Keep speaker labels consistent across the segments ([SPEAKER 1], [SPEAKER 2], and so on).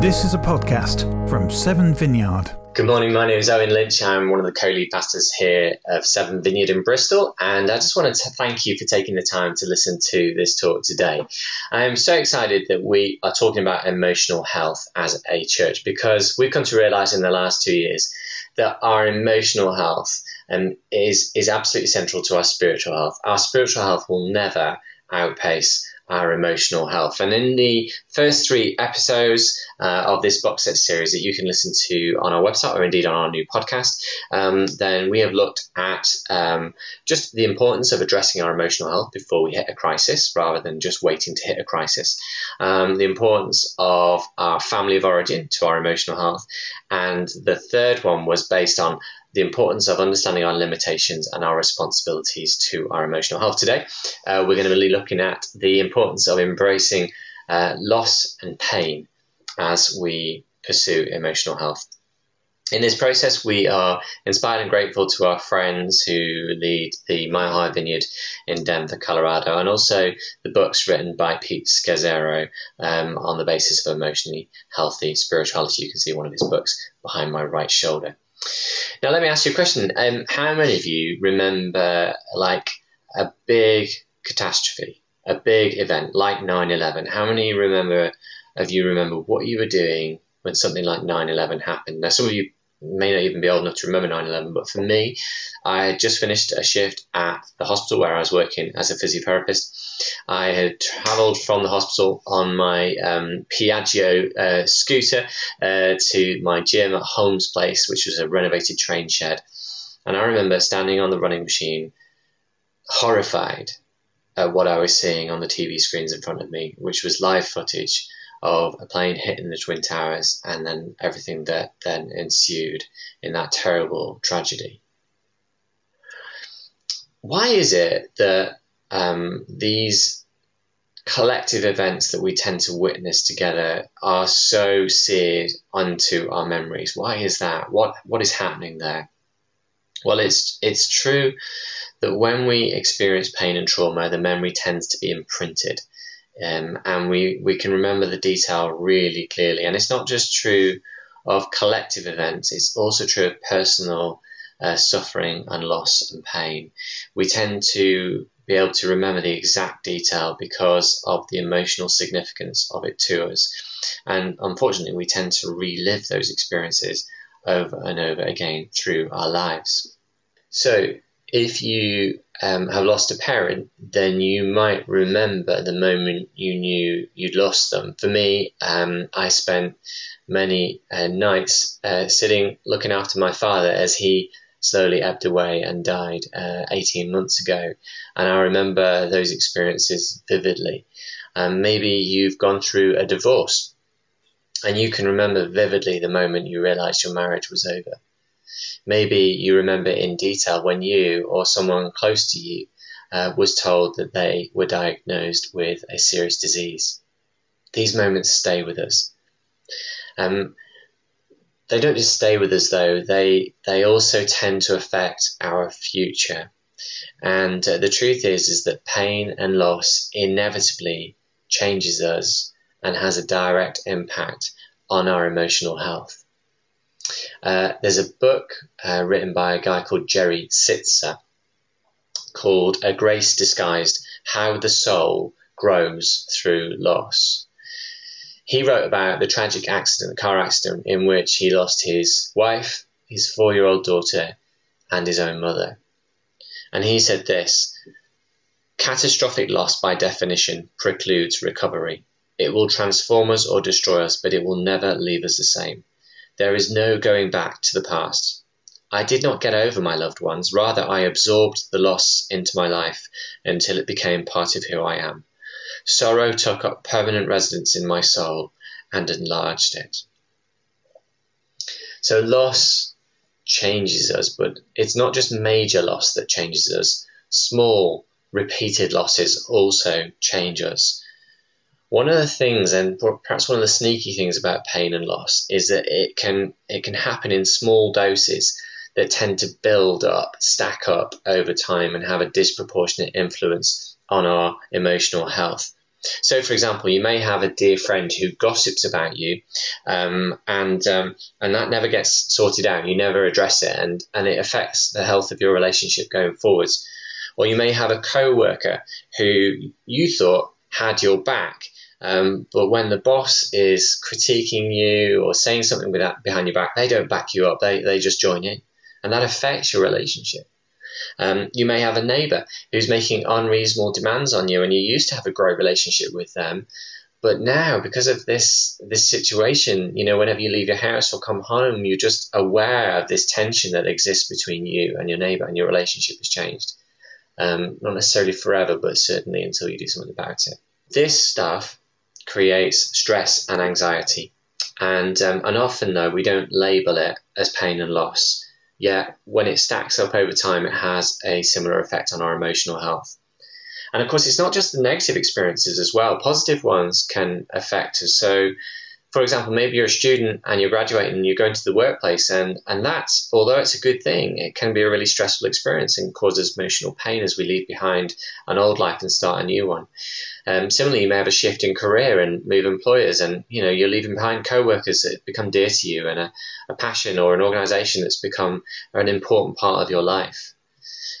[SPEAKER 1] This is a podcast from Seven Vineyard.
[SPEAKER 2] Good morning, my name is Owen Lynch. I'm one of the co lead pastors here of Seven Vineyard in Bristol, and I just wanted to thank you for taking the time to listen to this talk today. I am so excited that we are talking about emotional health as a church because we've come to realize in the last two years that our emotional health um, is, is absolutely central to our spiritual health. Our spiritual health will never outpace our emotional health. And in the first three episodes uh, of this box set series that you can listen to on our website or indeed on our new podcast, um, then we have looked at um, just the importance of addressing our emotional health before we hit a crisis rather than just waiting to hit a crisis, um, the importance of our family of origin to our emotional health, and the third one was based on the importance of understanding our limitations and our responsibilities to our emotional health. Today, uh, we're going to be looking at the importance of embracing uh, loss and pain as we pursue emotional health. In this process, we are inspired and grateful to our friends who lead the Mile High Vineyard in Denver, Colorado, and also the books written by Pete Scazzero um, on the basis of emotionally healthy spirituality. You can see one of his books behind my right shoulder. Now, let me ask you a question. Um, how many of you remember like a big catastrophe, a big event like 9 11? How many remember of you remember what you were doing when something like 9 11 happened? Now, some of you may not even be old enough to remember 9 11, but for me, I had just finished a shift at the hospital where I was working as a physiotherapist. I had travelled from the hospital on my um, Piaggio uh, scooter uh, to my gym at Holmes Place, which was a renovated train shed. And I remember standing on the running machine, horrified at what I was seeing on the TV screens in front of me, which was live footage of a plane hitting the Twin Towers and then everything that then ensued in that terrible tragedy. Why is it that um, these collective events that we tend to witness together are so seared onto our memories? Why is that? What what is happening there? Well, it's it's true that when we experience pain and trauma, the memory tends to be imprinted um, and we, we can remember the detail really clearly. And it's not just true of collective events, it's also true of personal uh, suffering and loss and pain. We tend to be able to remember the exact detail because of the emotional significance of it to us. And unfortunately, we tend to relive those experiences over and over again through our lives. So, if you um, have lost a parent, then you might remember the moment you knew you'd lost them. For me, um, I spent many uh, nights uh, sitting looking after my father as he slowly ebbed away and died uh, 18 months ago. And I remember those experiences vividly. Um, maybe you've gone through a divorce and you can remember vividly the moment you realized your marriage was over. Maybe you remember in detail when you or someone close to you uh, was told that they were diagnosed with a serious disease. These moments stay with us. Um, they don't just stay with us though, they, they also tend to affect our future. And uh, the truth is, is that pain and loss inevitably changes us and has a direct impact on our emotional health. Uh, there's a book uh, written by a guy called Jerry Sittser called A Grace Disguised How the Soul Grows Through Loss. He wrote about the tragic accident, the car accident, in which he lost his wife, his four year old daughter, and his own mother. And he said this Catastrophic loss, by definition, precludes recovery. It will transform us or destroy us, but it will never leave us the same. There is no going back to the past. I did not get over my loved ones, rather, I absorbed the loss into my life until it became part of who I am. Sorrow took up permanent residence in my soul and enlarged it. So, loss changes us, but it's not just major loss that changes us, small, repeated losses also change us. One of the things, and perhaps one of the sneaky things about pain and loss, is that it can it can happen in small doses that tend to build up, stack up over time, and have a disproportionate influence on our emotional health. So, for example, you may have a dear friend who gossips about you, um, and um, and that never gets sorted out. You never address it, and and it affects the health of your relationship going forwards. Or you may have a co-worker who you thought had your back, um, but when the boss is critiquing you or saying something without, behind your back, they don't back you up. They they just join in, and that affects your relationship. Um, you may have a neighbor who's making unreasonable demands on you, and you used to have a great relationship with them. But now, because of this this situation, you know, whenever you leave your house or come home, you're just aware of this tension that exists between you and your neighbor, and your relationship has changed. Um, not necessarily forever, but certainly until you do something about it. This stuff creates stress and anxiety, and um, and often though we don't label it as pain and loss yet when it stacks up over time, it has a similar effect on our emotional health. And of course, it's not just the negative experiences as well. Positive ones can affect us. So, for example, maybe you're a student and you're graduating and you're going to the workplace, and, and that's, although it's a good thing, it can be a really stressful experience and causes emotional pain as we leave behind an old life and start a new one. Um, similarly, you may have a shift in career and move employers, and you know you're leaving behind co-workers that become dear to you, and a, a passion or an organisation that's become an important part of your life.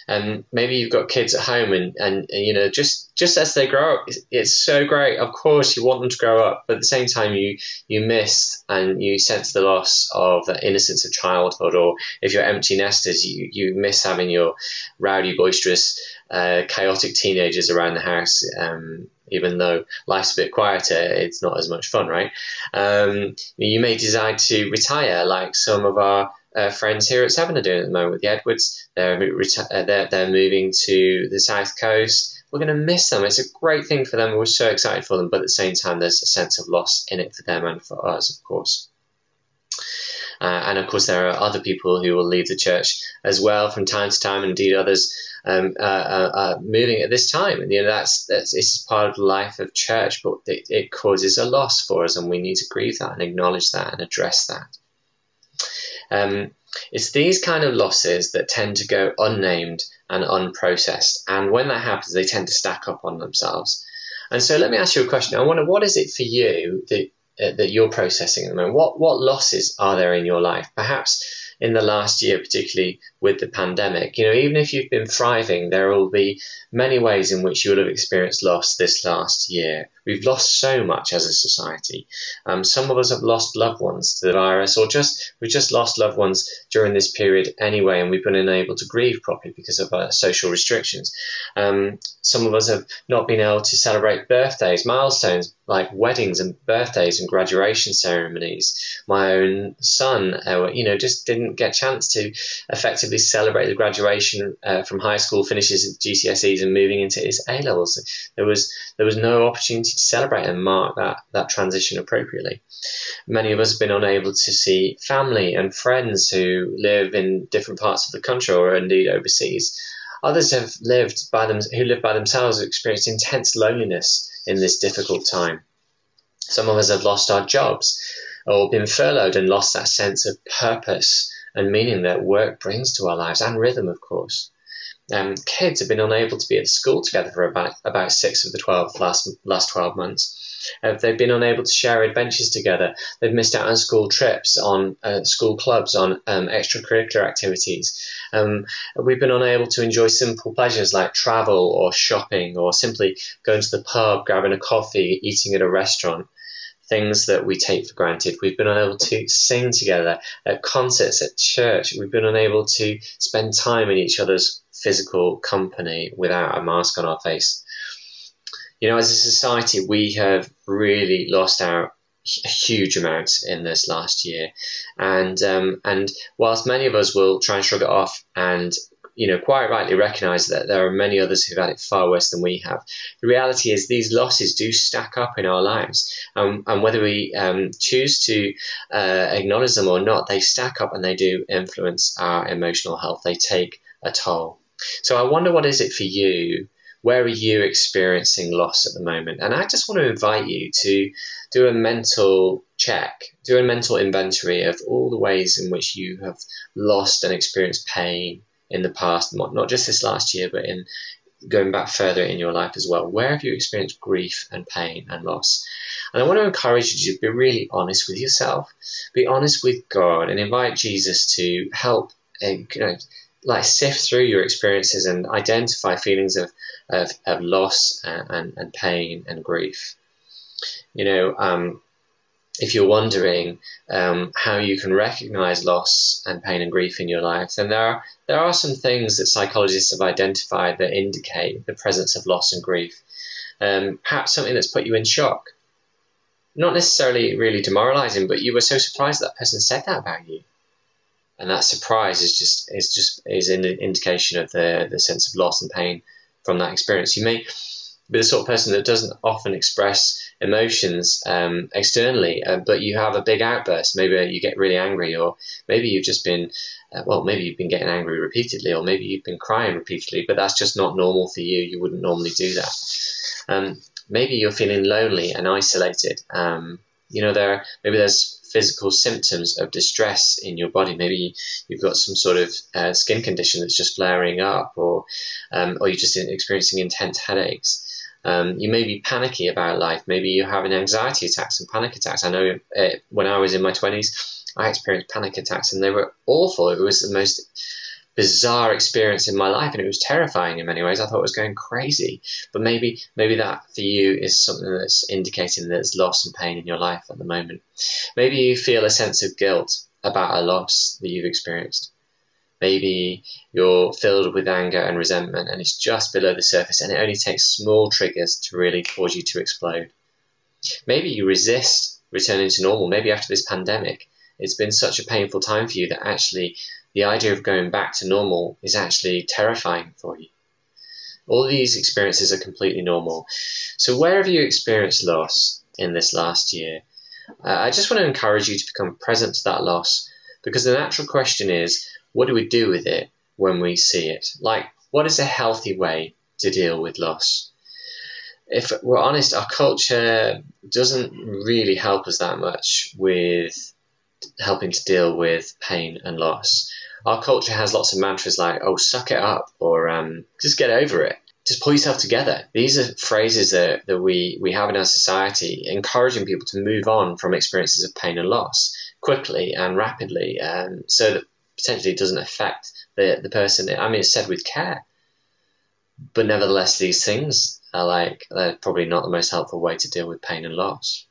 [SPEAKER 2] And maybe you've got kids at home, and, and, and you know just just as they grow up, it's, it's, so great. Of course, you want them to grow up, but at the same time, you you miss and you sense the loss of the innocence of childhood. Or if you're empty nesters, you you miss having your rowdy, boisterous uh, chaotic teenagers around the house. Um, even though life's a bit quieter, it's not as much fun, right? Um, you may decide to retire, like some of our uh, friends here at Seven are doing at the moment with the Edwards. They're, reti- uh, they're, they're moving to the south coast. We're going to miss them. It's a great thing for them. We're so excited for them, but at the same time, there's a sense of loss in it for them and for us, of course. Uh, and of course, there are other people who will leave the church as well from time to time, and indeed others um, uh, uh, moving at this time. And you know that's that's it's part of the life of church, but it, it causes a loss for us, and we need to grieve that and acknowledge that and address that. Um, it's these kind of losses that tend to go unnamed and unprocessed, and when that happens, they tend to stack up on themselves. And so, let me ask you a question. I wonder what is it for you that uh, that you're processing at the moment? What what losses are there in your life? Perhaps in the last year, particularly with the pandemic. You know, even if you've been thriving, there will be many ways in which you will have experienced loss this last year. We've lost so much as a society. Um, some of us have lost loved ones to the virus, or just we've just lost loved ones during this period anyway, and we've been unable to grieve properly because of our social restrictions. Um, some of us have not been able to celebrate birthdays, milestones like weddings and birthdays and graduation ceremonies. My own son, uh, you know, just didn't get a chance to effectively celebrate the graduation uh, from high school, finishes GCSEs, and moving into his A levels. There was there was no opportunity celebrate and mark that that transition appropriately. Many of us have been unable to see family and friends who live in different parts of the country or indeed overseas. Others have lived by them who live by themselves have experienced intense loneliness in this difficult time. Some of us have lost our jobs or been furloughed and lost that sense of purpose and meaning that work brings to our lives and rhythm, of course. Um, kids have been unable to be at school together for about, about six of the 12 last, last 12 months. Uh, they've been unable to share adventures together. They've missed out on school trips, on uh, school clubs, on um, extracurricular activities. Um, we've been unable to enjoy simple pleasures like travel or shopping or simply going to the pub, grabbing a coffee, eating at a restaurant things that we take for granted. We've been unable to sing together at concerts, at church. We've been unable to spend time in each other's physical company without a mask on our face. You know, as a society, we have really lost out a huge amount in this last year, and um, and whilst many of us will try and shrug it off and you know, quite rightly recognise that there are many others who've had it far worse than we have. The reality is these losses do stack up in our lives, um, and whether we um, choose to uh, acknowledge them or not, they stack up and they do influence our emotional health. They take a toll. So I wonder what is it for you? Where are you experiencing loss at the moment? And I just want to invite you to do a mental check, do a mental inventory of all the ways in which you have lost and experienced pain in the past, not, just this last year, but in going back further in your life as well. Where have you experienced grief and pain and loss? And I want to encourage you to be really honest with yourself, be honest with God, and invite Jesus to help, uh, you know, like sift through your experiences and identify feelings of, of, of loss and, and, and pain and grief. You know, um, if you're wondering um, how you can recognize loss and pain and grief in your life, then there are there are some things that psychologists have identified that indicate the presence of loss and grief. Um, perhaps something that's put you in shock, not necessarily really demoralizing, but you were so surprised that person said that about you, and that surprise is just is just is an indication of the the sense of loss and pain from that experience. You may be the sort of person that doesn't often express emotions um, externally, uh, but you have a big outburst. Maybe you get really angry, or maybe you've just been, uh, well, maybe you've been getting angry repeatedly, or maybe you've been crying repeatedly, but that's just not normal for you. You wouldn't normally do that. Um, maybe you're feeling lonely and isolated. Um, you know, there maybe there's physical symptoms of distress in your body. Maybe you've got some sort of uh, skin condition that's just flaring up, or um, or you're just experiencing intense headaches. Um, you may be panicky about life. Maybe you're having anxiety attacks and panic attacks. I know uh, when I was in my 20s, I experienced panic attacks and they were awful. It was the most bizarre experience in my life and it was terrifying in many ways. I thought it was going crazy. But maybe maybe that for you is something that's indicating that there's loss and pain in your life at the moment. Maybe you feel a sense of guilt about a loss that you've experienced. Maybe you're filled with anger and resentment and it's just below the surface and it only takes small triggers to really cause you to explode. Maybe you resist returning to normal. Maybe after this pandemic, it's been such a painful time for you that actually the idea of going back to normal is actually terrifying for you. All these experiences are completely normal. So, where have you experienced loss in this last year? Uh, I just want to encourage you to become present to that loss because the natural question is what do we do with it when we see it? Like, what is a healthy way to deal with loss? If we're honest, our culture doesn't really help us that much with helping to deal with pain and loss. Our culture has lots of mantras like, oh, suck it up, or um, just get over it. Just pull yourself together. These are phrases that, that we, we have in our society, encouraging people to move on from experiences of pain and loss quickly and rapidly um, so that potentially doesn't affect the, the person. I mean, it's said with care, but nevertheless, these things are like they're probably not the most helpful way to deal with pain and loss.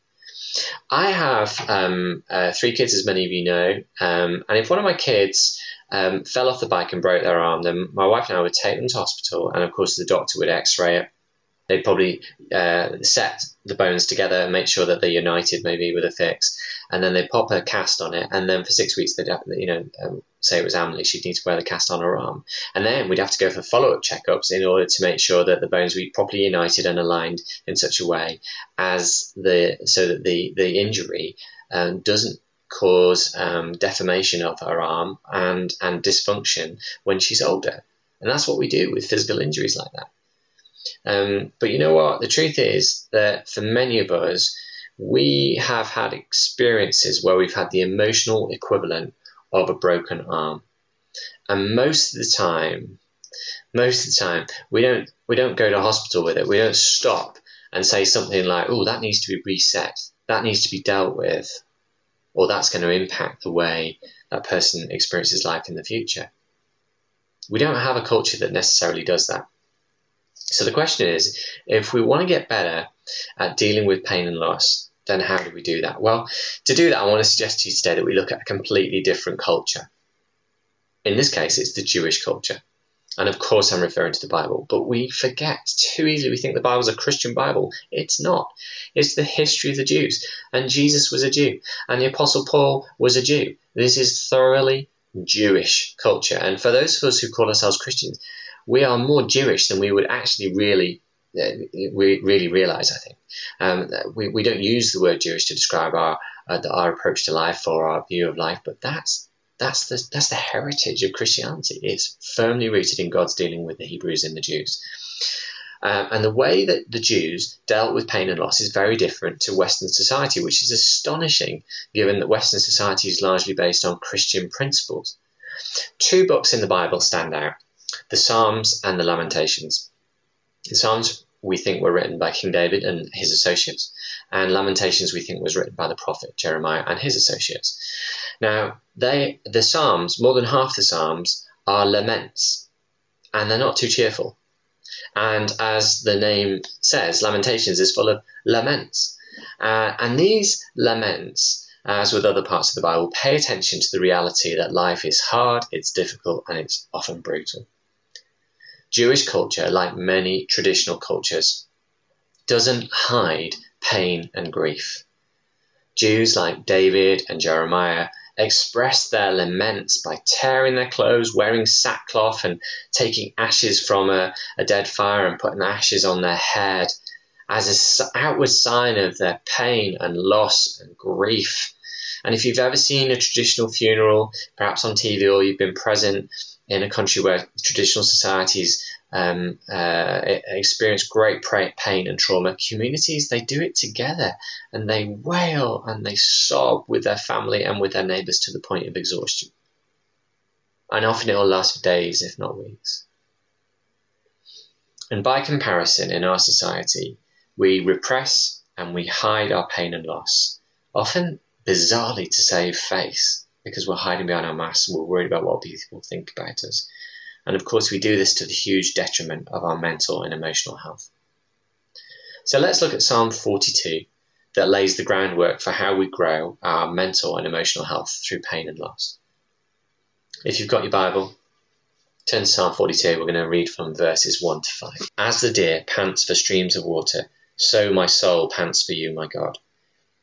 [SPEAKER 2] I have um, uh, three kids, as many of you know, um, and if one of my kids um, fell off the bike and broke their arm, then my wife and I would take them to hospital, and of course the doctor would X-ray it they'd probably uh, set the bones together and make sure that they're united maybe with a fix and then they'd pop a cast on it and then for six weeks they'd have, you know um, say it was Emily she'd need to wear the cast on her arm. And then we'd have to go for follow-up checkups in order to make sure that the bones were properly united and aligned in such a way as the so that the the injury um, doesn't cause um, deformation of her arm and and dysfunction when she's older. And that's what we do with physical injuries like that. Um, but you know what? The truth is that for many of us, we have had experiences where we've had the emotional equivalent of a broken arm. And most of the time, most of the time, we don't we don't go to hospital with it. We don't stop and say something like, "Oh, that needs to be reset. That needs to be dealt with." Or that's going to impact the way that person experiences life in the future. We don't have a culture that necessarily does that. So the question is, if we want to get better at dealing with pain and loss, then how do we do that? Well, to do that, I want to suggest to you today that we look at a completely different culture. In this case, it's the Jewish culture. And of course, I'm referring to the Bible, but we forget too easily. We think the Bible's a Christian Bible. It's not. It's the history of the Jews. And Jesus was a Jew, and the Apostle Paul was a Jew. This is thoroughly Jewish culture. And for those of us who call ourselves Christians, we are more Jewish than we would actually really we really realize. I think um, we we don't use the word Jewish to describe our uh, our approach to life or our view of life, but that's that's the that's the heritage of Christianity. It's firmly rooted in God's dealing with the Hebrews and the Jews. Um, and the way that the Jews dealt with pain and loss is very different to Western society, which is astonishing given that Western society is largely based on Christian principles. Two books in the Bible stand out the Psalms and the Lamentations. The Psalms we think were written by King David and his associates, and Lamentations we think was written by the prophet Jeremiah and his associates. Now, they the Psalms, more than half the Psalms, are laments, and they're not too cheerful. And as the name says, Lamentations is full of laments. Uh, and these laments, as with other parts of the Bible, pay attention to the reality that life is hard, it's difficult, and it's often brutal. Jewish culture, like many traditional cultures, doesn't hide pain and grief. Jews like David and Jeremiah express their laments by tearing their clothes, wearing sackcloth, and taking ashes from a, a dead fire and putting ashes on their head as an outward sign of their pain and loss and grief. And if you've ever seen a traditional funeral, perhaps on TV, or you've been present in a country where traditional societies um, uh, experience great pain and trauma, communities they do it together and they wail and they sob with their family and with their neighbours to the point of exhaustion. And often it will last for days, if not weeks. And by comparison, in our society, we repress and we hide our pain and loss, often bizarrely to save face because we're hiding behind our masks and we're worried about what people think about us. And of course, we do this to the huge detriment of our mental and emotional health. So let's look at Psalm 42 that lays the groundwork for how we grow our mental and emotional health through pain and loss. If you've got your Bible, turn to Psalm 42. We're going to read from verses 1 to 5. As the deer pants for streams of water, so my soul pants for you, my God.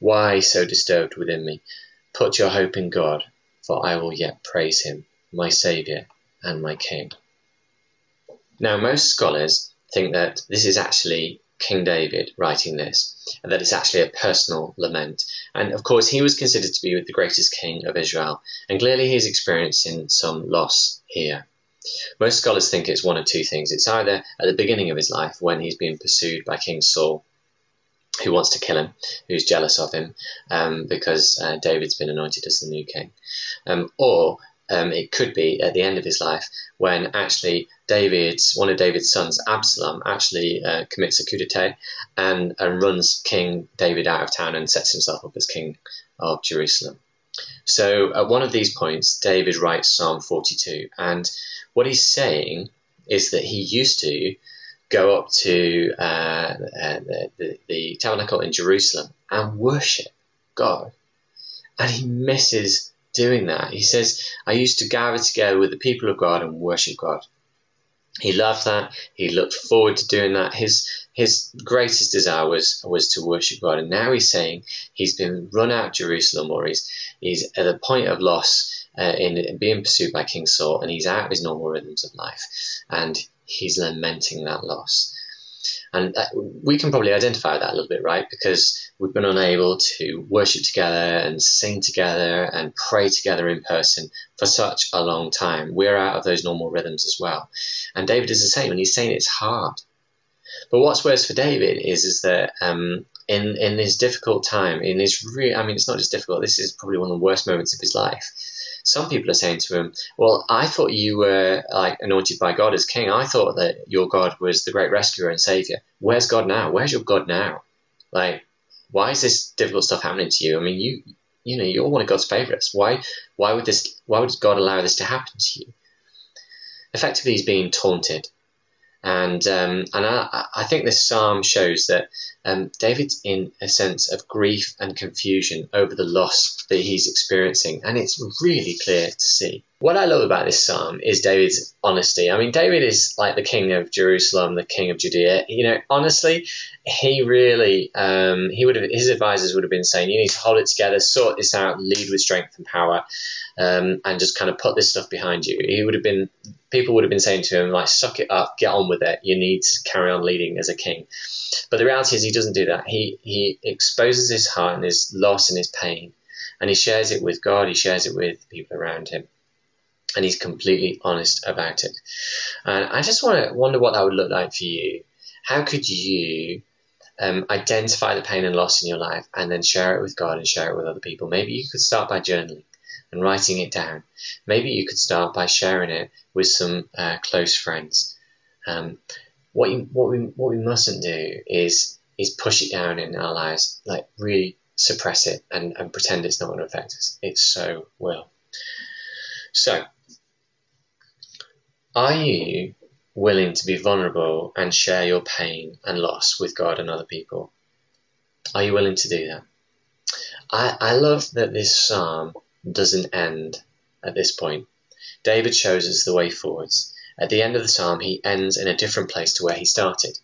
[SPEAKER 2] Why so disturbed within me? Put your hope in God, for I will yet praise him, my Saviour and my King. Now, most scholars think that this is actually King David writing this, and that it's actually a personal lament. And of course, he was considered to be the greatest king of Israel, and clearly he's experiencing some loss here. Most scholars think it's one of two things. It's either at the beginning of his life when he's being pursued by King Saul, who wants to kill him, who's jealous of him um, because uh, David's been anointed as the new king. Um, or um, it could be at the end of his life when actually David's one of David's sons, Absalom, actually uh, commits a coup d'état and, and runs King David out of town and sets himself up as king of Jerusalem. So at one of these points, David writes Psalm 42, and what he's saying is that he used to go up to uh, uh, the, the, tabernacle in Jerusalem and worship God. And he misses doing that. He says, I used to gather together with the people of God and worship God. He loved that. He looked forward to doing that. His his greatest desire was was to worship God. And now he's saying he's been run out of Jerusalem, or he's he's at a point of loss uh, in, in being pursued by King Saul, and he's out of his normal rhythms of life. And he's lamenting that loss. And that, we can probably identify that a little bit, right? Because we've been unable to worship together and sing together and pray together in person for such a long time. We're out of those normal rhythms as well. And David is the same, and he's saying it's hard. But what's worse for David is is that um, in in this difficult time, in his real, I mean, it's not just difficult. This is probably one of the worst moments of his life some people are saying to him, "Well, I thought you were like anointed by God as king. I thought that your God was the great rescuer and savior. Where's God now? Where's your God now? Like, why is this difficult stuff happening to you? I mean, you you know you're one of God's favorites. Why why would this why would God allow this to happen to you? Effectively, he's being taunted and um, and I, I, think this psalm shows that um, David's in a sense of grief and confusion over the loss that he's experiencing, and it's really clear to see. What I love about this psalm is David's honesty. I mean, David is like the king of Jerusalem, the king of Judea. You know, honestly, he really, um, he would have, his advisors would have been saying, you need to hold it together, sort this out, lead with strength and power, um, and just kind of put this stuff behind you. He would have been, people would have been saying to him, like, suck it up, get on with it. You need to carry on leading as a king. But the reality is, he doesn't do that. He he exposes his heart and his loss and his pain, and he shares it with God. He shares it with people around him and he's completely honest about it. And I just want to wonder what that would look like for you. How could you um, identify the pain and loss in your life and then share it with God and share it with other people? Maybe you could start by journaling and writing it down. Maybe you could start by sharing it with some uh, close friends. Um, what you, what we what we mustn't do is is push it down in our lives, like really suppress it and, and pretend it's not going to affect us. It so will. So are you willing to be vulnerable and share your pain and loss with God and other people? Are you willing to do that? I, I love that this psalm doesn't end at this point. David shows us the way forwards. At the end of the psalm, he ends in a different place to where he started.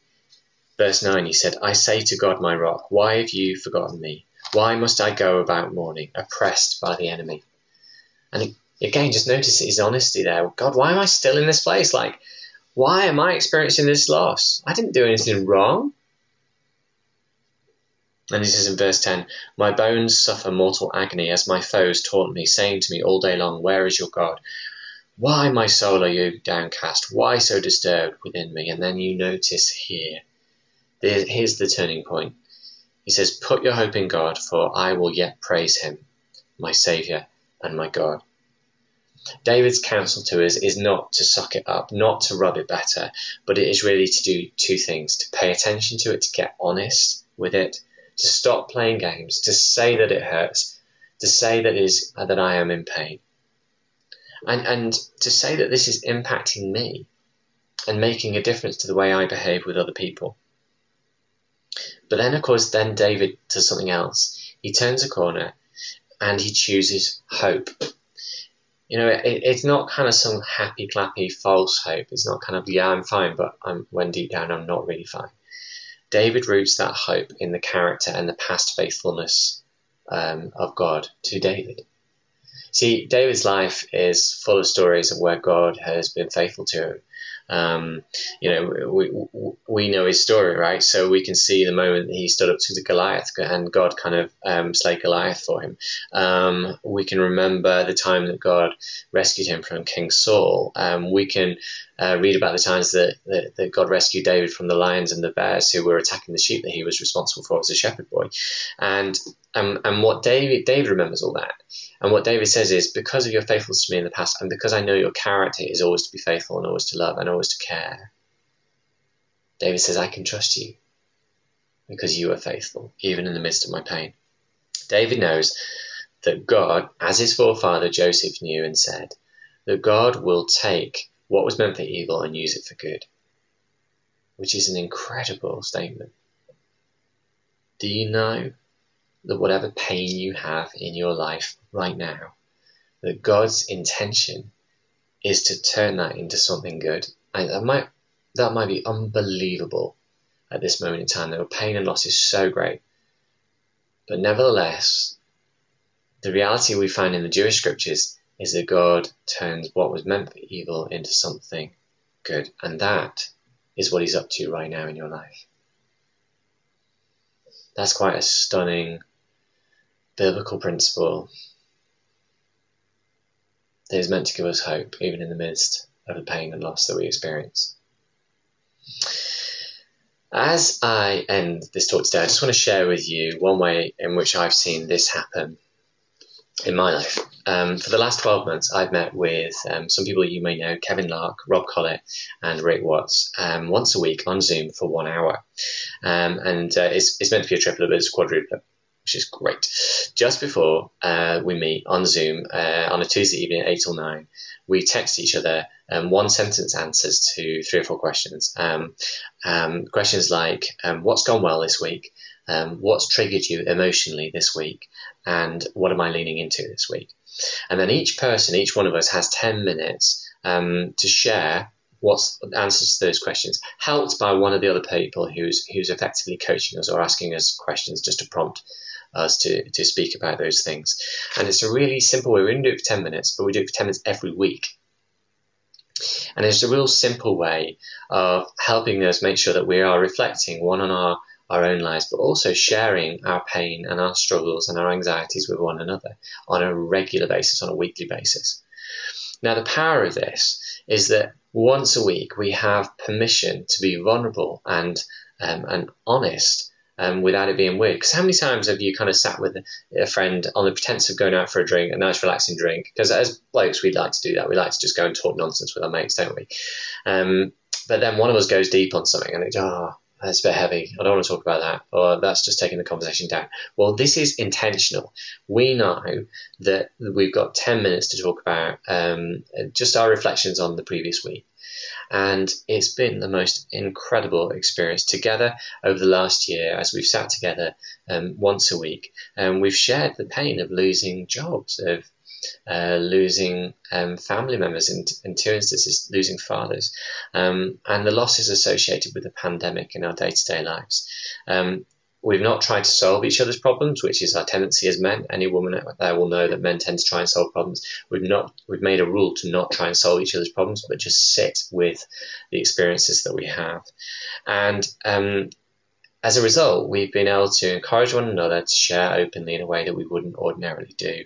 [SPEAKER 2] Verse 9, he said, I say to God, my rock, why have you forgotten me? Why must I go about mourning, oppressed by the enemy? And again, just notice his honesty there. God, why am I still in this place? Like, why am I experiencing this loss? I didn't do anything wrong. And he says in verse 10 My bones suffer mortal agony as my foes taunt me, saying to me all day long, Where is your God? Why, my soul, are you downcast? Why so disturbed within me? And then you notice here, here's the turning point. He says, Put your hope in God, for I will yet praise him, my Saviour and my God. David's counsel to us is not to suck it up, not to rub it better, but it is really to do two things to pay attention to it, to get honest with it, to stop playing games, to say that it hurts, to say that is uh, that I am in pain. And, and to say that this is impacting me and making a difference to the way I behave with other people. But then, of course, then David does something else. He turns a corner and he chooses hope you know, it, it's not kind of some happy clappy false hope. It's not kind of yeah, I'm fine, but I'm when deep down I'm not really fine. David roots that hope in the character and the past faithfulness um, of God to David. See, David's life is full of stories of where God has been faithful to him um, you know, we, we know his story, right? So we can see the moment he stood up to the Goliath and God kind of um, slayed Goliath for him. Um, we can remember the time that God rescued him from King Saul. Um, we can uh, read about the times that, that, that, God rescued David from the lions and the bears who were attacking the sheep that he was responsible for as a shepherd boy. And, um, and what David, David remembers all that. And what David says is, because of your faithfulness to me in the past, and because I know your character is always to be faithful and always to love and always to care, David says, I can trust you because you are faithful, even in the midst of my pain. David knows that God, as his forefather Joseph knew and said, that God will take what was meant for evil and use it for good, which is an incredible statement. Do you know that whatever pain you have in your life right now, that God's intention is to turn that into something good. And that might that might be unbelievable at this moment in time. The pain and loss is so great. But nevertheless, the reality we find in the Jewish scriptures is that God turns what was meant for evil into something good. And that is what he's up to right now in your life. That's quite a stunning biblical principle that is meant to give us hope, even in the midst of the pain and loss that we experience. As I end this talk today, I just want to share with you one way in which I've seen this happen in my life. Um, for the last 12 months, I've met with um, some people you may know Kevin Lark, Rob Collett, and Rick Watts um, once a week on Zoom for one hour. Um, and uh, it's, it's meant to be a triplet, but it's a quadruplet which is great. Just before uh, we meet on Zoom uh, on a Tuesday evening at 8 till 9, we text each other um, one sentence answers to three or four questions. Um, um, questions like, um, What's gone well this week? Um, what's triggered you emotionally this week? And what am I leaning into this week? And then each person, each one of us has 10 minutes um, to share what's answers to those questions, helped by one of the other people who's who's effectively coaching us or asking us questions just to prompt us to, to speak about those things. And it's a really simple way. Going to do it for 10 minutes, but we do it for 10 minutes every week. And it's a real simple way of helping us make sure that we are reflecting one on our, our own lives, but also sharing our pain and our struggles and our anxieties with one another on a regular basis, on a weekly basis. Now, the power of this is that once a week we have permission to be vulnerable and um, and honest um, without it being weird. Because how many times have you kind of sat with a friend on the pretense of going out for a drink, a nice relaxing drink? Because as blokes, we like to do that. We like to just go and talk nonsense with our mates, don't we? Um, but then one of us goes deep on something and it's, oh, that's a bit heavy. I don't want to talk about that. Or that's just taking the conversation down. Well, this is intentional. We know that we've got 10 minutes to talk about um, just our reflections on the previous week. And it's been the most incredible experience together over the last year as we've sat together um, once a week. And we've shared the pain of losing jobs, of uh, losing um, family members, in, in two instances, losing fathers, um, and the losses associated with the pandemic in our day to day lives. Um, we've not tried to solve each other's problems, which is our tendency as men. Any woman out there will know that men tend to try and solve problems. We've not we've made a rule to not try and solve each other's problems, but just sit with the experiences that we have. And um, as a result, we've been able to encourage one another to share openly in a way that we wouldn't ordinarily do.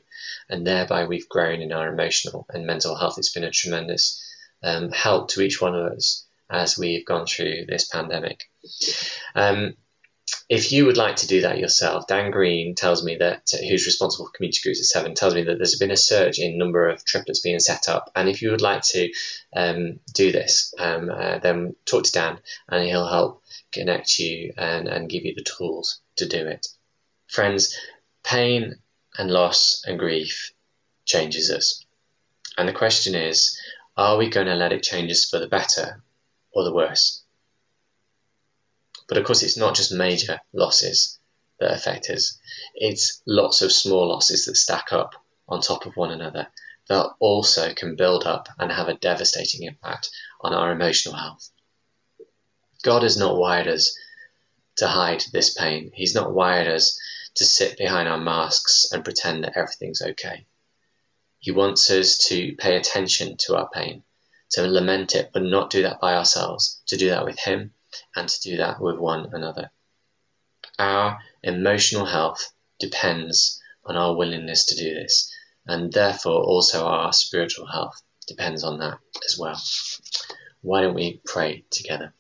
[SPEAKER 2] And thereby we've grown in our emotional and mental health. It's been a tremendous um, help to each one of us as we've gone through this pandemic. Um, if you would like to do that yourself, Dan Green tells me that, who's responsible for community groups at Seven, tells me that there's been a surge in number of triplets being set up. And if you would like to um, do this, um, uh, then talk to Dan and he'll help connect you and, and give you the tools to do it. Friends, pain and loss and grief changes us. And the question is, are we going to let it change us for the better or the worse? But of course, it's not just major losses that affect us. It's lots of small losses that stack up on top of one another that also can build up and have a devastating impact on our emotional health. God has not wired us to hide this pain. He's not wired us to sit behind our masks and pretend that everything's okay. He wants us to pay attention to our pain, to lament it, but not do that by ourselves, to do that with Him and to do that with one another. Our emotional health depends on our willingness to do this, and therefore also our spiritual health depends on that as well. Why don't we pray together?